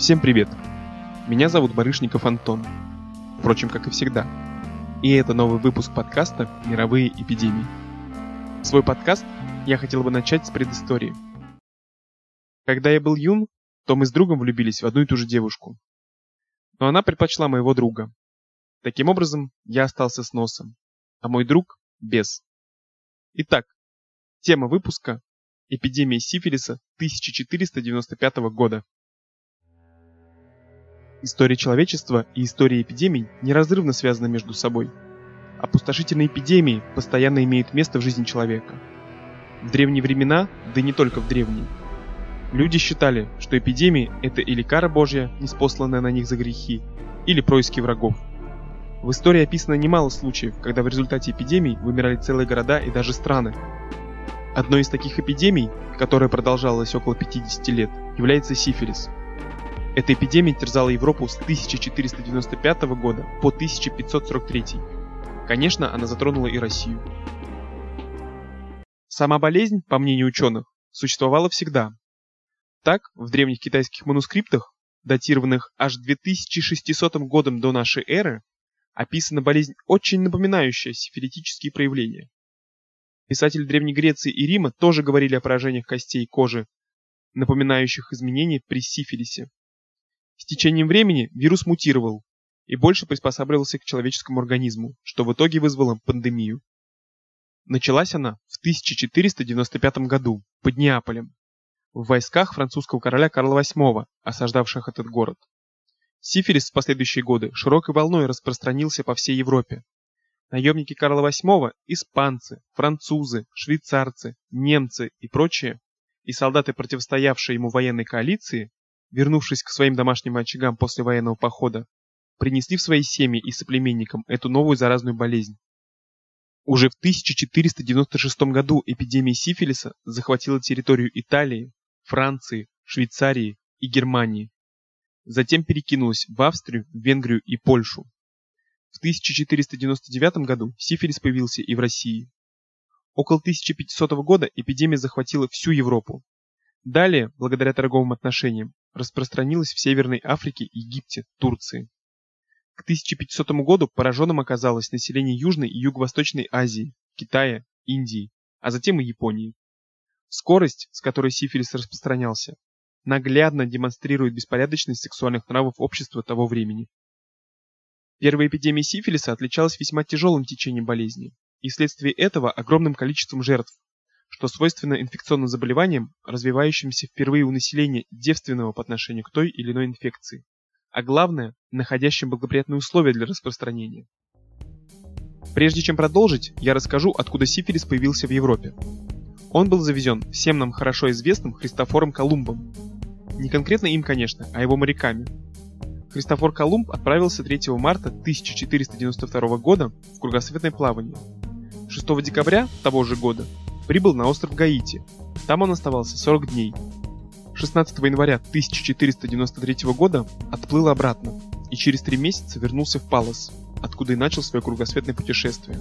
Всем привет! Меня зовут Барышников Антон. Впрочем, как и всегда. И это новый выпуск подкаста «Мировые эпидемии». Свой подкаст я хотел бы начать с предыстории. Когда я был юн, то мы с другом влюбились в одну и ту же девушку. Но она предпочла моего друга. Таким образом, я остался с носом, а мой друг – без. Итак, тема выпуска – эпидемия сифилиса 1495 года. История человечества и история эпидемий неразрывно связаны между собой. Опустошительные эпидемии постоянно имеют место в жизни человека. В древние времена, да и не только в древние, люди считали, что эпидемии – это или кара Божья, неспосланная на них за грехи, или происки врагов. В истории описано немало случаев, когда в результате эпидемий вымирали целые города и даже страны. Одной из таких эпидемий, которая продолжалась около 50 лет, является сифилис – эта эпидемия терзала Европу с 1495 года по 1543. Конечно, она затронула и Россию. Сама болезнь, по мнению ученых, существовала всегда. Так, в древних китайских манускриптах, датированных аж 2600 годом до нашей эры, описана болезнь, очень напоминающая сифилитические проявления. Писатели Древней Греции и Рима тоже говорили о поражениях костей и кожи, напоминающих изменения при сифилисе. С течением времени вирус мутировал и больше приспосабливался к человеческому организму, что в итоге вызвало пандемию. Началась она в 1495 году под Неаполем, в войсках французского короля Карла VIII, осаждавших этот город. Сифилис в последующие годы широкой волной распространился по всей Европе. Наемники Карла VIII, испанцы, французы, швейцарцы, немцы и прочие, и солдаты, противостоявшие ему военной коалиции, вернувшись к своим домашним очагам после военного похода, принесли в свои семьи и соплеменникам эту новую заразную болезнь. Уже в 1496 году эпидемия сифилиса захватила территорию Италии, Франции, Швейцарии и Германии. Затем перекинулась в Австрию, Венгрию и Польшу. В 1499 году сифилис появился и в России. Около 1500 года эпидемия захватила всю Европу. Далее, благодаря торговым отношениям, распространилась в Северной Африке, Египте, Турции. К 1500 году пораженным оказалось население Южной и Юго-Восточной Азии, Китая, Индии, а затем и Японии. Скорость, с которой сифилис распространялся, наглядно демонстрирует беспорядочность сексуальных нравов общества того времени. Первая эпидемия сифилиса отличалась весьма тяжелым течением болезни и вследствие этого огромным количеством жертв, что свойственно инфекционным заболеваниям, развивающимся впервые у населения девственного по отношению к той или иной инфекции, а главное, находящим благоприятные условия для распространения. Прежде чем продолжить, я расскажу, откуда сифилис появился в Европе. Он был завезен всем нам хорошо известным Христофором Колумбом. Не конкретно им, конечно, а его моряками. Христофор Колумб отправился 3 марта 1492 года в кругосветное плавание. 6 декабря того же года прибыл на остров Гаити. Там он оставался 40 дней. 16 января 1493 года отплыл обратно и через три месяца вернулся в Палос, откуда и начал свое кругосветное путешествие.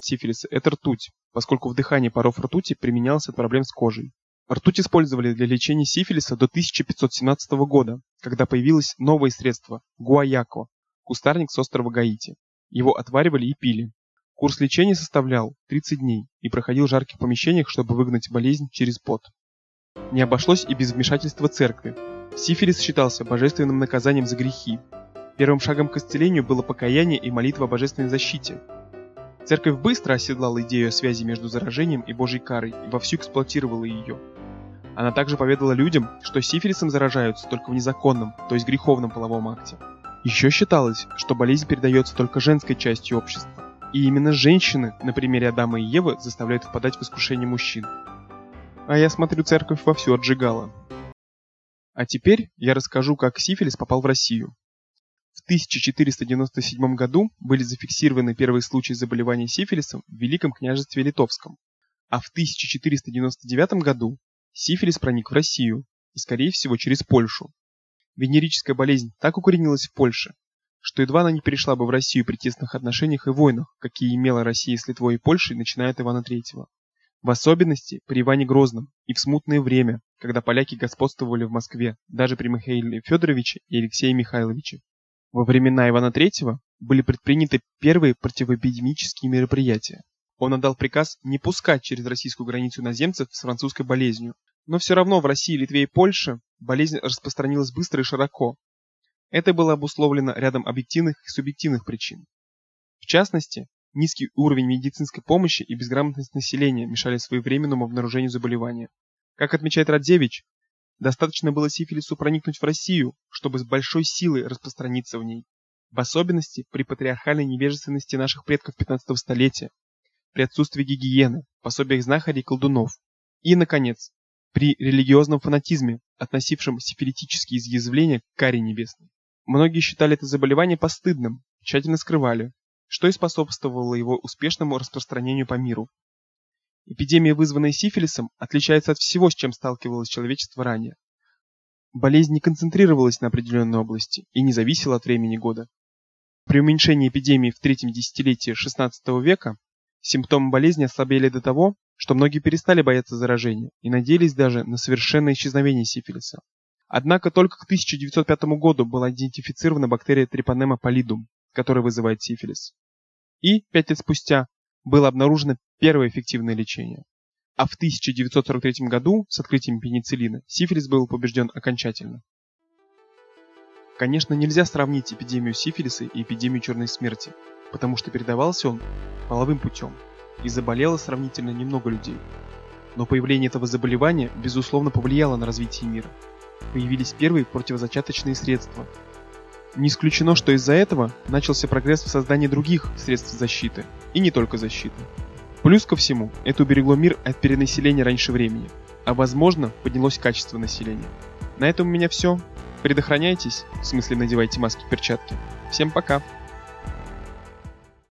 Сифилис – это ртуть, поскольку вдыхание паров ртути применялось от проблем с кожей. Ртуть использовали для лечения сифилиса до 1517 года, когда появилось новое средство – гуаяко – кустарник с острова Гаити. Его отваривали и пили. Курс лечения составлял 30 дней и проходил в жарких помещениях, чтобы выгнать болезнь через пот. Не обошлось и без вмешательства церкви. Сифилис считался божественным наказанием за грехи. Первым шагом к исцелению было покаяние и молитва о божественной защите. Церковь быстро оседлала идею о связи между заражением и Божьей карой и вовсю эксплуатировала ее. Она также поведала людям, что сифилисом заражаются только в незаконном, то есть греховном половом акте. Еще считалось, что болезнь передается только женской частью общества. И именно женщины на примере Адама и Евы заставляют впадать в искушение мужчин. А я смотрю, церковь вовсю отжигала. А теперь я расскажу, как сифилис попал в Россию. В 1497 году были зафиксированы первые случаи заболевания сифилисом в Великом княжестве Литовском, а в 1499 году сифилис проник в Россию и, скорее всего, через Польшу. Венерическая болезнь так укоренилась в Польше, что едва она не перешла бы в Россию при тесных отношениях и войнах, какие имела Россия с Литвой и Польшей, начиная от Ивана III. В особенности при Иване Грозном и в смутное время, когда поляки господствовали в Москве, даже при Михаиле Федоровиче и Алексее Михайловиче. Во времена Ивана III были предприняты первые противоэпидемические мероприятия. Он отдал приказ не пускать через российскую границу иноземцев с французской болезнью. Но все равно в России, Литве и Польше болезнь распространилась быстро и широко. Это было обусловлено рядом объективных и субъективных причин. В частности, Низкий уровень медицинской помощи и безграмотность населения мешали своевременному обнаружению заболевания. Как отмечает Радзевич, достаточно было сифилису проникнуть в Россию, чтобы с большой силой распространиться в ней. В особенности при патриархальной невежественности наших предков 15 столетия, при отсутствии гигиены, пособиях знахарей и колдунов. И, наконец, при религиозном фанатизме, относившем сифилитические изъязвления к каре небесной. Многие считали это заболевание постыдным, тщательно скрывали, что и способствовало его успешному распространению по миру. Эпидемия, вызванная сифилисом, отличается от всего, с чем сталкивалось человечество ранее. Болезнь не концентрировалась на определенной области и не зависела от времени года. При уменьшении эпидемии в третьем десятилетии XVI века симптомы болезни ослабели до того, что многие перестали бояться заражения и надеялись даже на совершенное исчезновение сифилиса. Однако только к 1905 году была идентифицирована бактерия Treponema pallidum, которая вызывает сифилис и пять лет спустя было обнаружено первое эффективное лечение. А в 1943 году с открытием пенициллина сифилис был побежден окончательно. Конечно, нельзя сравнить эпидемию сифилиса и эпидемию черной смерти, потому что передавался он половым путем, и заболело сравнительно немного людей. Но появление этого заболевания безусловно повлияло на развитие мира. Появились первые противозачаточные средства, не исключено, что из-за этого начался прогресс в создании других средств защиты, и не только защиты. Плюс ко всему, это уберегло мир от перенаселения раньше времени, а возможно, поднялось качество населения. На этом у меня все. Предохраняйтесь, в смысле надевайте маски и перчатки. Всем пока!